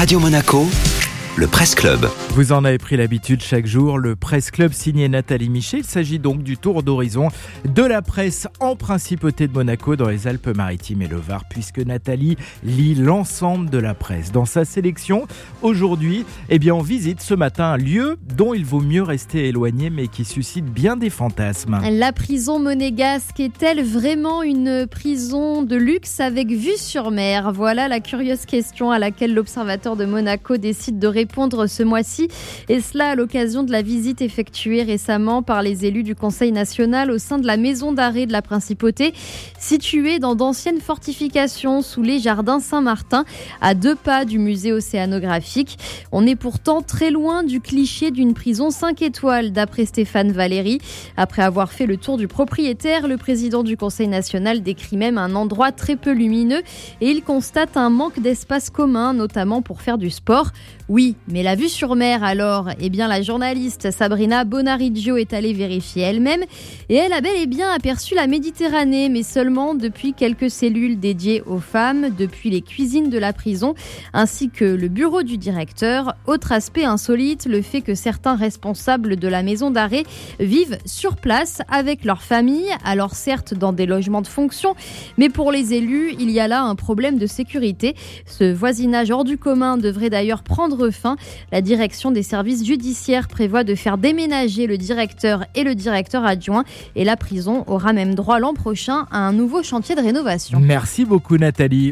Radio Monaco le Presse Club. Vous en avez pris l'habitude chaque jour, le Presse Club signé Nathalie Miché. Il s'agit donc du tour d'horizon de la presse en principauté de Monaco dans les Alpes-Maritimes et le Var, puisque Nathalie lit l'ensemble de la presse. Dans sa sélection, aujourd'hui, eh bien, on visite ce matin un lieu dont il vaut mieux rester éloigné, mais qui suscite bien des fantasmes. La prison monégasque est-elle vraiment une prison de luxe avec vue sur mer? Voilà la curieuse question à laquelle l'Observateur de Monaco décide de répondre ce mois-ci, et cela à l'occasion de la visite effectuée récemment par les élus du Conseil national au sein de la maison d'arrêt de la Principauté, située dans d'anciennes fortifications sous les jardins Saint-Martin, à deux pas du musée océanographique. On est pourtant très loin du cliché d'une prison 5 étoiles, d'après Stéphane Valéry. Après avoir fait le tour du propriétaire, le président du Conseil national décrit même un endroit très peu lumineux et il constate un manque d'espace commun, notamment pour faire du sport. Oui, mais la vue sur mer alors Eh bien la journaliste Sabrina Bonariggio est allée vérifier elle-même et elle a bel et bien aperçu la Méditerranée, mais seulement depuis quelques cellules dédiées aux femmes, depuis les cuisines de la prison, ainsi que le bureau du directeur. Autre aspect insolite, le fait que certains responsables de la maison d'arrêt vivent sur place avec leur famille, alors certes dans des logements de fonction, mais pour les élus, il y a là un problème de sécurité. Ce voisinage hors du commun devrait d'ailleurs prendre fin. La direction des services judiciaires prévoit de faire déménager le directeur et le directeur adjoint et la prison aura même droit l'an prochain à un nouveau chantier de rénovation. Merci beaucoup Nathalie.